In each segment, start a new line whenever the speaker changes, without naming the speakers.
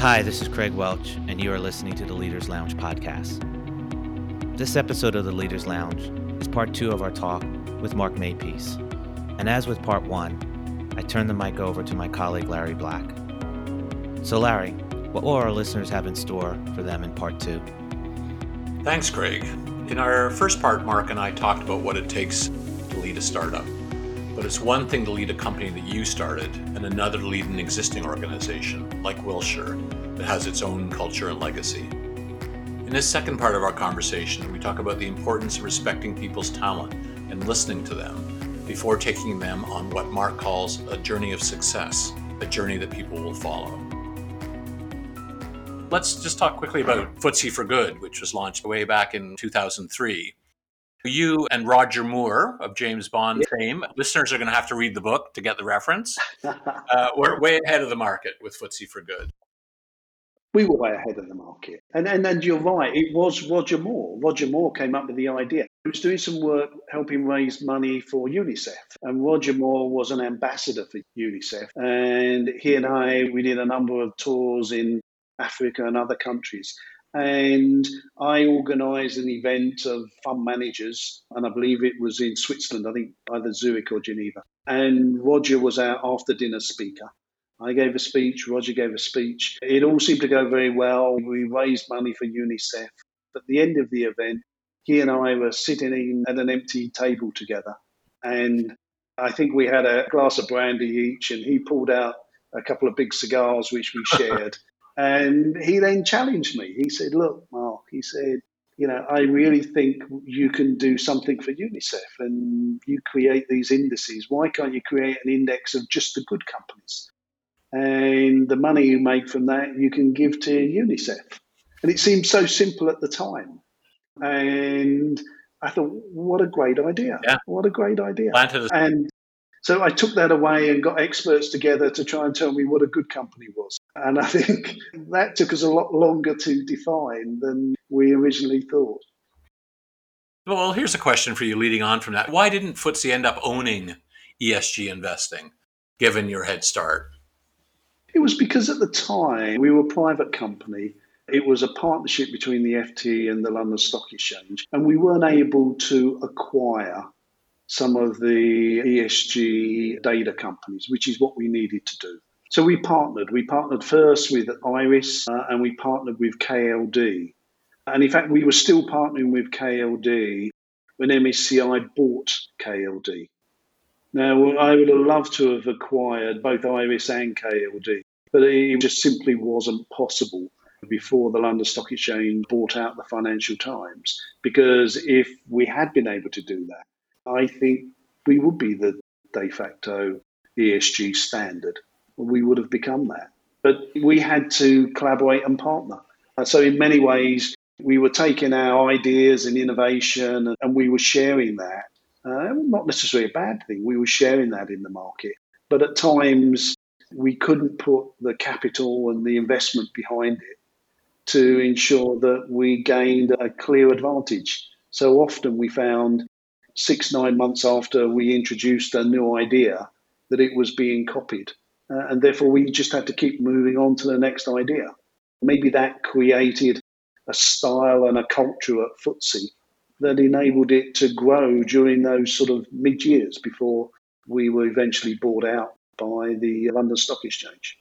Hi, this is Craig Welch, and you are listening to the Leaders Lounge podcast. This episode of the Leaders Lounge is part two of our talk with Mark Makepeace. And as with part one, I turn the mic over to my colleague Larry Black. So, Larry, what will our listeners have in store for them in part two?
Thanks, Craig. In our first part, Mark and I talked about what it takes to lead a startup. But it's one thing to lead a company that you started, and another to lead an existing organization, like Wilshire, that has its own culture and legacy. In this second part of our conversation, we talk about the importance of respecting people's talent and listening to them before taking them on what Mark calls a journey of success, a journey that people will follow. Let's just talk quickly about FTSE4Good, which was launched way back in 2003. You and Roger Moore of James Bond fame, listeners are going to have to read the book to get the reference. Uh, we're way ahead of the market with FTSE4Good.
We were way ahead of the market. And, and, and you're right, it was Roger Moore. Roger Moore came up with the idea. He was doing some work helping raise money for UNICEF. And Roger Moore was an ambassador for UNICEF. And he and I, we did a number of tours in Africa and other countries. And I organised an event of fund managers, and I believe it was in Switzerland, I think either Zurich or Geneva. And Roger was our after dinner speaker. I gave a speech, Roger gave a speech. It all seemed to go very well. We raised money for UNICEF. At the end of the event, he and I were sitting at an empty table together. And I think we had a glass of brandy each, and he pulled out a couple of big cigars, which we shared. And he then challenged me. He said, Look, Mark, he said, you know, I really think you can do something for UNICEF and you create these indices. Why can't you create an index of just the good companies? And the money you make from that, you can give to UNICEF. And it seemed so simple at the time. And I thought, what a great idea.
Yeah.
What a great idea.
Planted
And so I took that away and got experts together to try and tell me what a good company was. And I think that took us a lot longer to define than we originally thought.
Well, here's a question for you leading on from that. Why didn't FTSE end up owning ESG investing, given your head start?
It was because at the time we were a private company. It was a partnership between the FT and the London Stock Exchange, and we weren't able to acquire some of the ESG data companies, which is what we needed to do. So we partnered. We partnered first with EIRIS uh, and we partnered with KLD. And in fact, we were still partnering with KLD when MSCI bought KLD. Now, I would have loved to have acquired both EIRIS and KLD, but it just simply wasn't possible before the London Stock Exchange bought out the Financial Times. Because if we had been able to do that, I think we would be the de facto ESG standard. We would have become that. But we had to collaborate and partner. Uh, so, in many ways, we were taking our ideas and innovation and we were sharing that. Uh, not necessarily a bad thing, we were sharing that in the market. But at times, we couldn't put the capital and the investment behind it to ensure that we gained a clear advantage. So often we found six, nine months after we introduced a new idea that it was being copied. Uh, and therefore, we just had to keep moving on to the next idea. Maybe that created a style and a culture at FTSE that enabled it to grow during those sort of mid years before we were eventually bought out by the London Stock Exchange.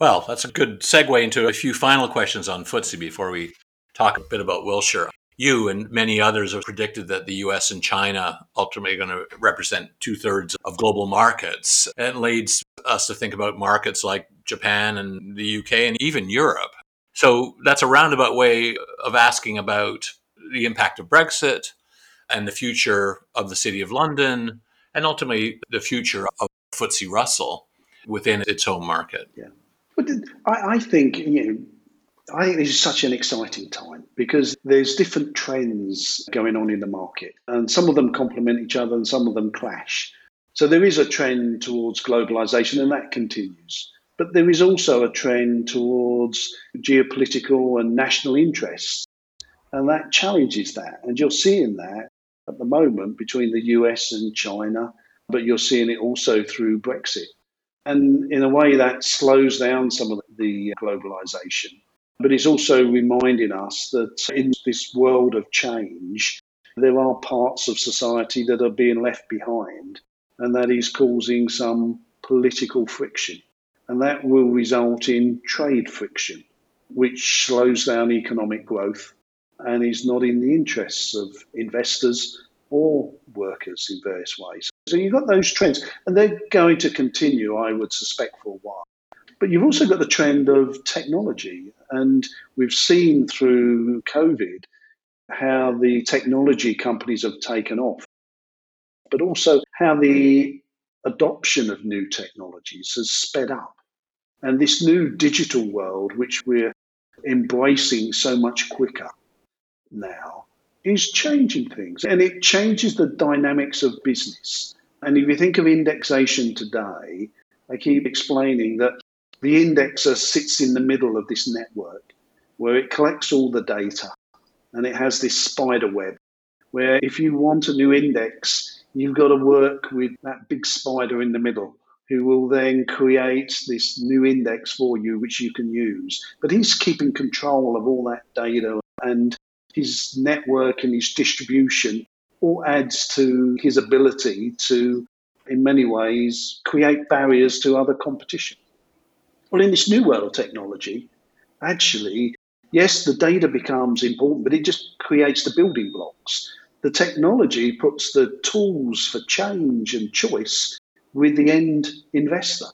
Well, that's a good segue into a few final questions on FTSE before we talk a bit about Wilshire. You and many others have predicted that the US and China ultimately are going to represent two thirds of global markets. It leads us to think about markets like Japan and the UK and even Europe. So that's a roundabout way of asking about the impact of Brexit and the future of the City of London and ultimately the future of FTSE Russell within its home market.
Yeah. But I, I think, you know, I think this is such an exciting time because there's different trends going on in the market, and some of them complement each other and some of them clash. So there is a trend towards globalization, and that continues. But there is also a trend towards geopolitical and national interests, and that challenges that. And you're seeing that at the moment between the US and China, but you're seeing it also through Brexit. And in a way, that slows down some of the globalization. But it's also reminding us that in this world of change, there are parts of society that are being left behind, and that is causing some political friction. And that will result in trade friction, which slows down economic growth and is not in the interests of investors or workers in various ways. So you've got those trends, and they're going to continue, I would suspect, for a while. But you've also got the trend of technology, and we've seen through COVID how the technology companies have taken off, but also how the adoption of new technologies has sped up. And this new digital world, which we're embracing so much quicker now, is changing things and it changes the dynamics of business. And if you think of indexation today, I keep explaining that the indexer sits in the middle of this network where it collects all the data and it has this spider web where if you want a new index, you've got to work with that big spider in the middle who will then create this new index for you, which you can use. But he's keeping control of all that data and his network and his distribution all adds to his ability to, in many ways, create barriers to other competition. Well, in this new world of technology, actually, yes, the data becomes important, but it just creates the building blocks. The technology puts the tools for change and choice with the end investor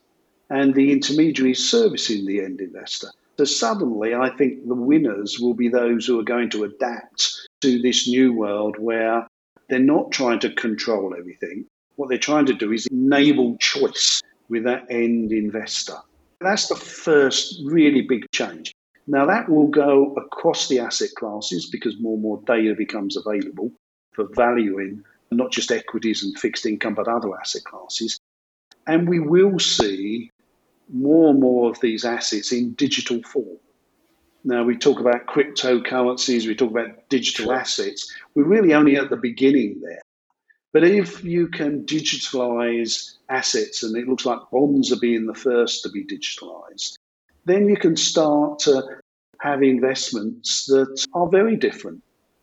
and the intermediary servicing the end investor. So suddenly, I think the winners will be those who are going to adapt to this new world where they're not trying to control everything. What they're trying to do is enable choice with that end investor. That's the first really big change. Now, that will go across the asset classes because more and more data becomes available for valuing not just equities and fixed income, but other asset classes. And we will see more and more of these assets in digital form. Now, we talk about cryptocurrencies, we talk about digital assets. We're really only at the beginning there. But if you can digitalize assets, and it looks like bonds are being the first to be digitalized, then you can start to have investments that are very different.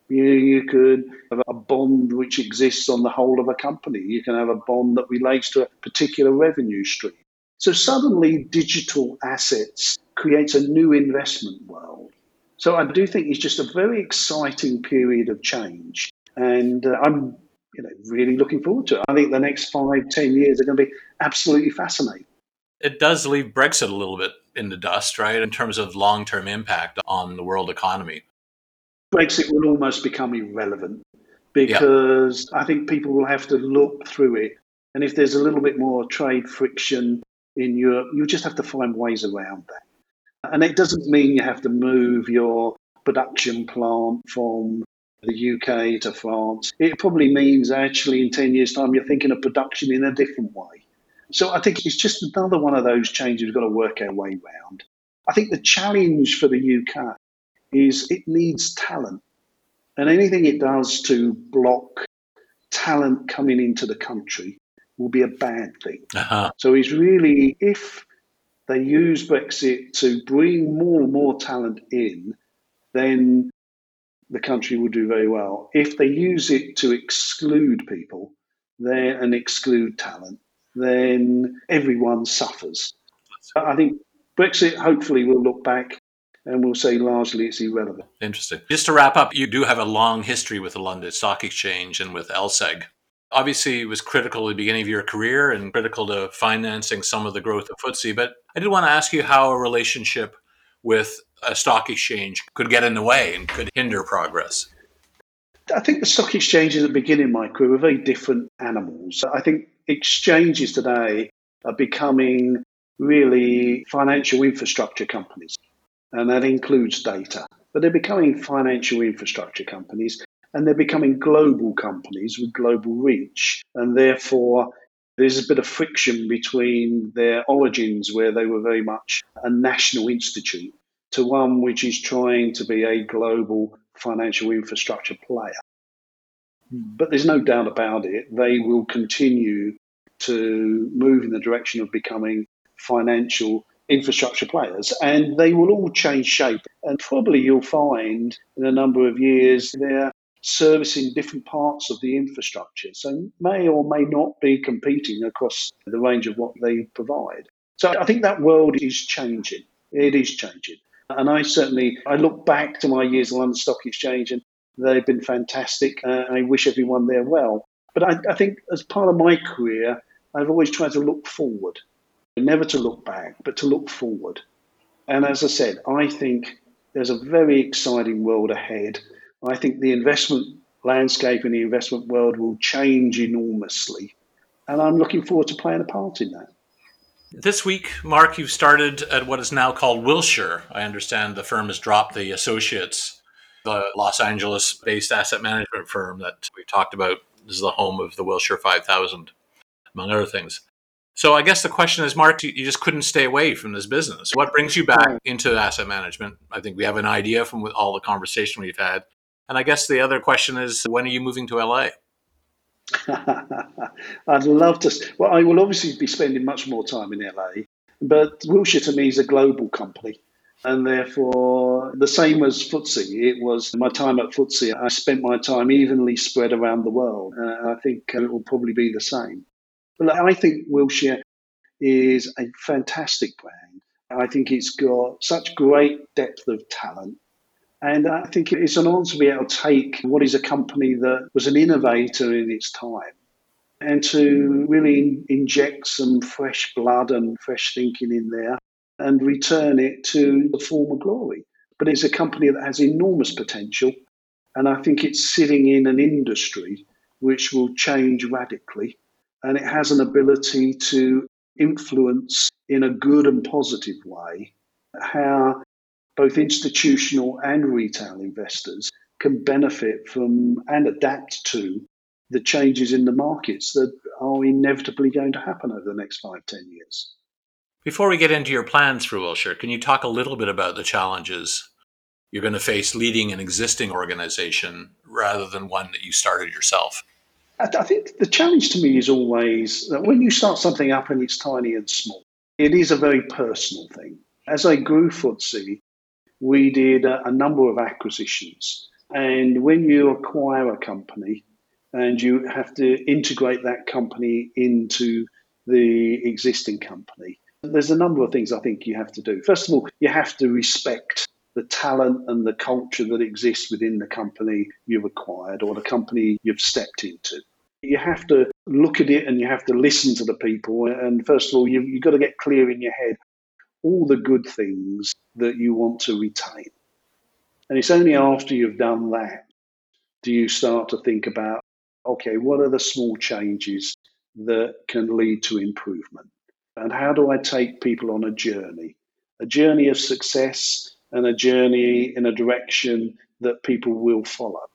You, you could have a bond which exists on the whole of a company. You can have a bond that relates to a particular revenue stream. So suddenly, digital assets creates a new investment world. So I do think it's just a very exciting period of change, and uh, I'm you know really looking forward to it. I think the next five, ten years are going to be absolutely fascinating.
It does leave Brexit a little bit in the dust, right, in terms of long-term impact on the world economy.
Brexit will almost become irrelevant because yeah. I think people will have to look through it, and if there's a little bit more trade friction in Europe, you just have to find ways around that. And it doesn't mean you have to move your production plant from the UK to France. It probably means actually in 10 years' time you're thinking of production in a different way. So I think it's just another one of those changes we've got to work our way around. I think the challenge for the UK is it needs talent. And anything it does to block talent coming into the country will be a bad thing. Uh-huh. So it's really, if they use Brexit to bring more and more talent in, then the country will do very well. If they use it to exclude people then, and exclude talent, then everyone suffers. I think Brexit hopefully will look back and we'll say largely it's irrelevant.
Interesting. Just to wrap up, you do have a long history with the London Stock Exchange and with LSEG obviously it was critical at the beginning of your career and critical to financing some of the growth of FTSE. But I did want to ask you how a relationship with a stock exchange could get in the way and could hinder progress.
I think the stock exchanges at the beginning of my career were very different animals. I think exchanges today are becoming really financial infrastructure companies, and that includes data. But they're becoming financial infrastructure companies and they're becoming global companies with global reach. And therefore, there's a bit of friction between their origins, where they were very much a national institute, to one which is trying to be a global financial infrastructure player. But there's no doubt about it, they will continue to move in the direction of becoming financial infrastructure players, and they will all change shape. And probably you'll find in a number of years they're servicing different parts of the infrastructure. So may or may not be competing across the range of what they provide. So I think that world is changing. It is changing. And I certainly I look back to my years at London Stock Exchange and they've been fantastic. Uh, I wish everyone there well. But I, I think as part of my career, I've always tried to look forward, never to look back, but to look forward. And as I said, I think there's a very exciting world ahead. I think the investment landscape in the investment world will change enormously. And I'm looking forward to playing a part in that.
This week, Mark, you've started at what is now called Wilshire. I understand the firm has dropped the associates, the Los Angeles based asset management firm that we talked about is the home of the Wilshire 5000, among other things. So I guess the question is, Mark, you just couldn't stay away from this business. What brings you back into asset management? I think we have an idea from all the conversation we've had. And I guess the other question is, when are you moving to LA?
I'd love to. Well, I will obviously be spending much more time in LA, but Wilshire to me is a global company. And therefore, the same as FTSE, it was my time at FTSE. I spent my time evenly spread around the world. Uh, I think it will probably be the same. But I think Wilshire is a fantastic brand. I think it's got such great depth of talent. And I think it's an honor to be able to take what is a company that was an innovator in its time and to really inject some fresh blood and fresh thinking in there and return it to the former glory. But it's a company that has enormous potential. And I think it's sitting in an industry which will change radically. And it has an ability to influence in a good and positive way how both institutional and retail investors can benefit from and adapt to the changes in the markets that are inevitably going to happen over the next five, ten years.
Before we get into your plans for Wilshire, can you talk a little bit about the challenges you're going to face leading an existing organization rather than one that you started yourself?
I think the challenge to me is always that when you start something up and it's tiny and small, it is a very personal thing. As I grew FTSE, we did a, a number of acquisitions. And when you acquire a company and you have to integrate that company into the existing company, there's a number of things I think you have to do. First of all, you have to respect the talent and the culture that exists within the company you've acquired or the company you've stepped into. You have to look at it and you have to listen to the people. And first of all, you, you've got to get clear in your head all the good things that you want to retain. And it's only after you've done that do you start to think about okay, what are the small changes that can lead to improvement? And how do I take people on a journey? A journey of success and a journey in a direction that people will follow.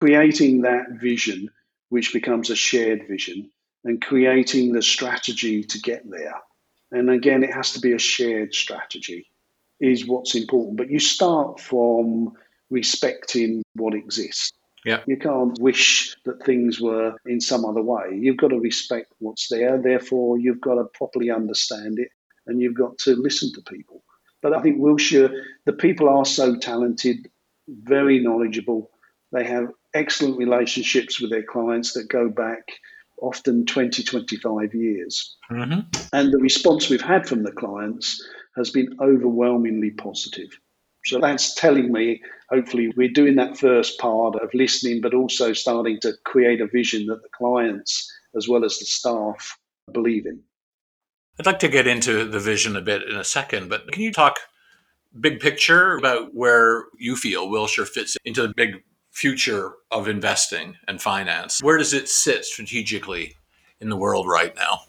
Creating that vision, which becomes a shared vision, and creating the strategy to get there. And again, it has to be a shared strategy is what's important. But you start from respecting what exists.
Yeah.
You can't wish that things were in some other way. You've got to respect what's there. Therefore, you've got to properly understand it and you've got to listen to people. But I think Wilshire, the people are so talented, very knowledgeable. They have excellent relationships with their clients that go back often 20, 25 years. Mm-hmm. And the response we've had from the clients has been overwhelmingly positive. So that's telling me, hopefully, we're doing that first part of listening, but also starting to create a vision that the clients, as well as the staff, believe in.
I'd like to get into the vision a bit in a second, but can you talk big picture about where you feel Wilshire fits into the big future of investing and finance? Where does it sit strategically in the world right now?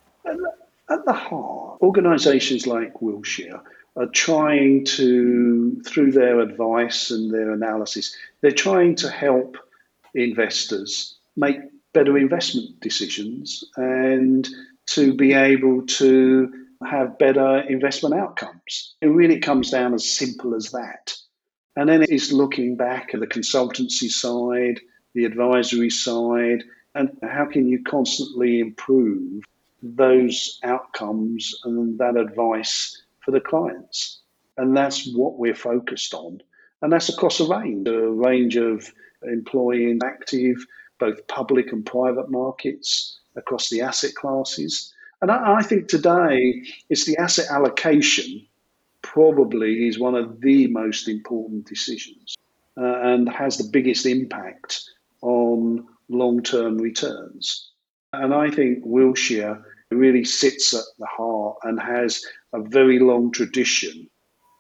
At the heart, organizations like Wilshire are trying to, through their advice and their analysis, they're trying to help investors make better investment decisions and to be able to have better investment outcomes. It really comes down as simple as that. And then it's looking back at the consultancy side, the advisory side, and how can you constantly improve those outcomes and that advice for the clients. And that's what we're focused on. And that's across a range, a range of employing active, both public and private markets across the asset classes. And I, I think today it's the asset allocation probably is one of the most important decisions uh, and has the biggest impact on long term returns. And I think Wilshire really sits at the heart and has a very long tradition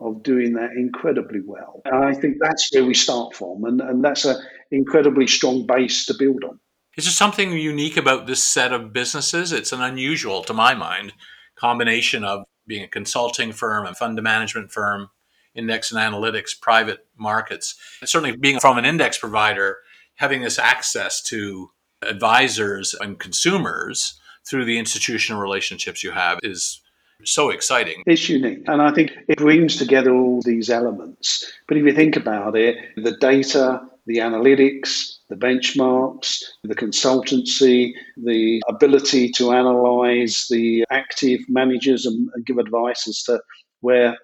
of doing that incredibly well. And I think that's where we start from, and, and that's an incredibly strong base to build on.
Is there something unique about this set of businesses? It's an unusual, to my mind, combination of being a consulting firm, a fund management firm, index and analytics, private markets. And certainly, being from an index provider, having this access to advisors and consumers through the institutional relationships you have is so exciting.
It's unique. And I think it brings together all these elements. But if you think about it, the data, the analytics, the benchmarks, the consultancy, the ability to analyze the active managers and, and give advice as to where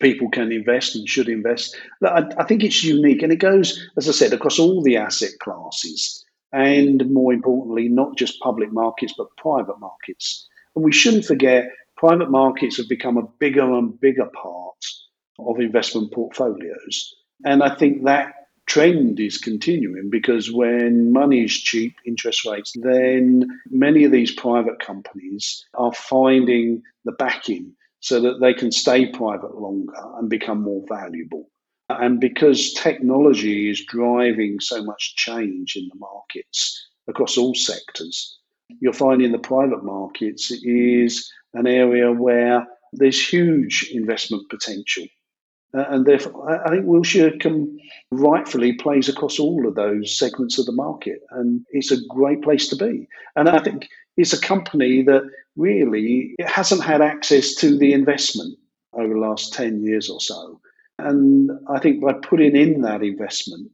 people can invest and should invest. I, I think it's unique and it goes, as I said, across all the asset classes and more importantly, not just public markets, but private markets. And we shouldn't forget private markets have become a bigger and bigger part of investment portfolios. And I think that trend is continuing because when money is cheap, interest rates, then many of these private companies are finding the backing so that they can stay private longer and become more valuable. And because technology is driving so much change in the markets across all sectors, you'll find in the private markets is an area where there's huge investment potential. Uh, and therefore, I think Wilshire can rightfully plays across all of those segments of the market, and it's a great place to be. And I think it's a company that really it hasn't had access to the investment over the last ten years or so. And I think by putting in that investment,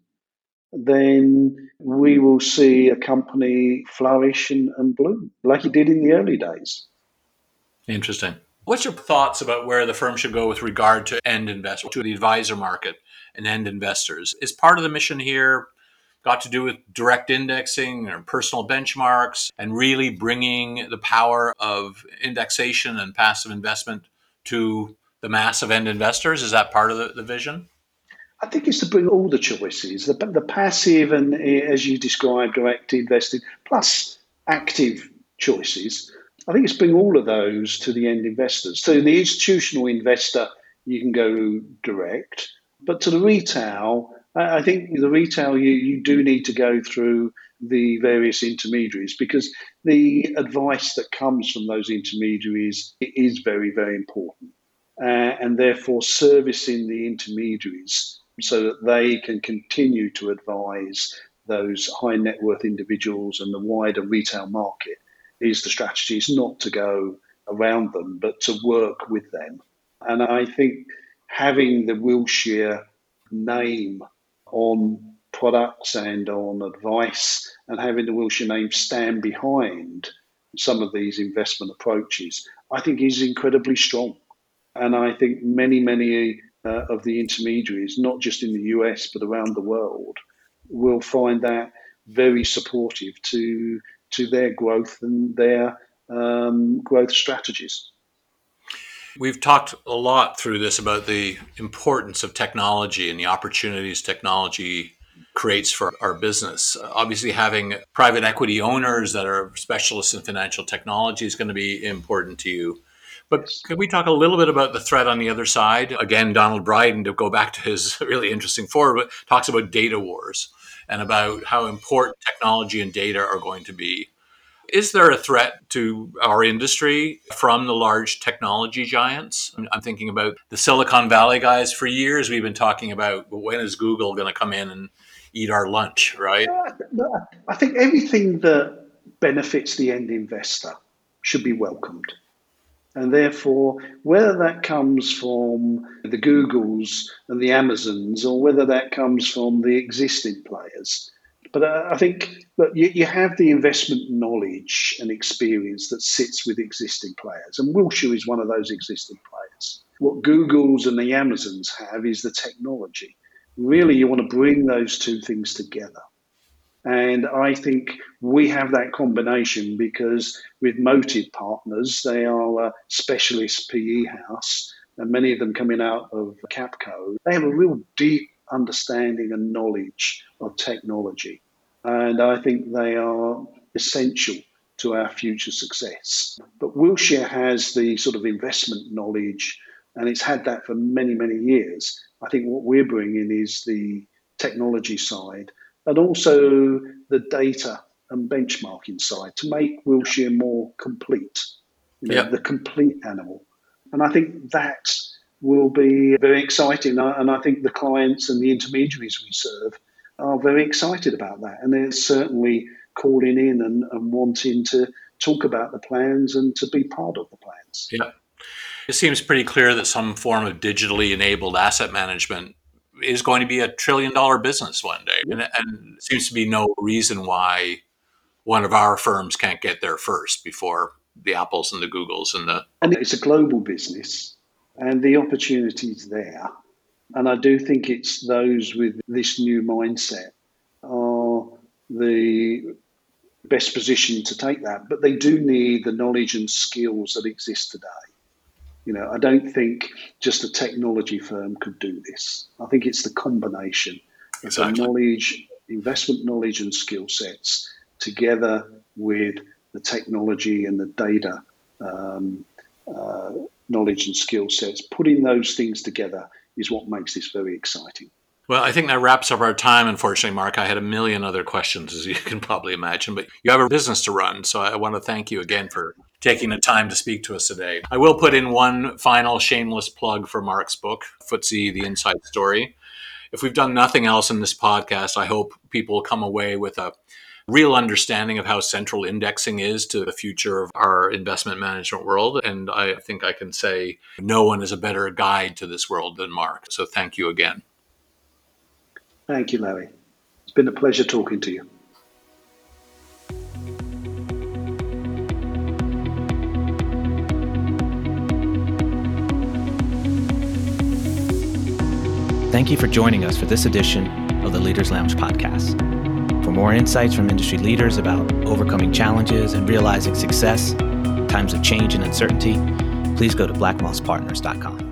then we will see a company flourish and, and bloom like it did in the early days.
Interesting. What's your thoughts about where the firm should go with regard to end investors, to the advisor market and end investors? Is part of the mission here got to do with direct indexing or personal benchmarks and really bringing the power of indexation and passive investment to the mass of end investors? Is that part of the, the vision?
I think it's to bring all the choices, the, the passive and, eh, as you described, direct investing, plus active choices. I think it's bring all of those to the end investors. So the institutional investor, you can go direct, but to the retail, I think the retail you, you do need to go through the various intermediaries because the advice that comes from those intermediaries is very, very important uh, and therefore servicing the intermediaries so that they can continue to advise those high net worth individuals and the wider retail market is the strategy is not to go around them but to work with them. And i think having the wilshire name on products and on advice and having the wilshire name stand behind some of these investment approaches i think is incredibly strong. And I think many, many uh, of the intermediaries, not just in the US, but around the world, will find that very supportive to, to their growth and their um, growth strategies.
We've talked a lot through this about the importance of technology and the opportunities technology creates for our business. Obviously, having private equity owners that are specialists in financial technology is going to be important to you. But can we talk a little bit about the threat on the other side? Again, Donald Brydon, to go back to his really interesting foreword, talks about data wars and about how important technology and data are going to be. Is there a threat to our industry from the large technology giants? I'm thinking about the Silicon Valley guys. For years, we've been talking about when is Google going to come in and eat our lunch, right?
I think everything that benefits the end investor should be welcomed. And therefore, whether that comes from the Googles and the Amazons or whether that comes from the existing players, But uh, I think that you, you, have the investment knowledge and experience that sits with existing players, and Wilshire is one of those existing players. What Google's and the Amazons have is the technology. Really, you want to bring those two things together. And I think we have that combination because with Motive Partners, they are a specialist PE house, and many of them coming out of Capco. They have a real deep understanding and knowledge of technology. And I think they are essential to our future success. But Wilshire has the sort of investment knowledge, and it's had that for many, many years. I think what we're bringing is the technology side and also the data and benchmarking side to make Wilshire more complete, you know, the complete animal. And I think that will be very exciting. Uh, and I think the clients and the intermediaries we serve are very excited about that. And they're certainly calling in and, and wanting to talk about the plans and to be part of the plans.
Yeah. It seems pretty clear that some form of digitally enabled asset management is going to be a trillion dollar business one day. And, and seems to be no reason why one of our firms can't get there first before the Apples and the Googles and the.
And it's a global business and the opportunities there. And I do think it's those with this new mindset are the best position to take that, but they do need the knowledge and skills that exist today. You know, I don't think just a technology firm could do this. I think it's the combination exactly. of knowledge, investment knowledge, and skill sets together with the technology and the data um, uh, knowledge and skill sets. Putting those things together is what makes this very exciting.
Well, I think that wraps up our time, unfortunately, Mark. I had a million other questions, as you can probably imagine, but you have a business to run. So I want to thank you again for taking the time to speak to us today. I will put in one final shameless plug for Mark's book, FTSE, The Inside Story. If we've done nothing else in this podcast, I hope people come away with a real understanding of how central indexing is to the future of our investment management world. And I think I can say no one is a better guide to this world than Mark. So thank you again.
Thank you, Larry. It's been a pleasure talking to you.
Thank you for joining us for this edition of the Leaders Lounge podcast. For more insights from industry leaders about overcoming challenges and realizing success, times of change and uncertainty, please go to blackmosspartners.com.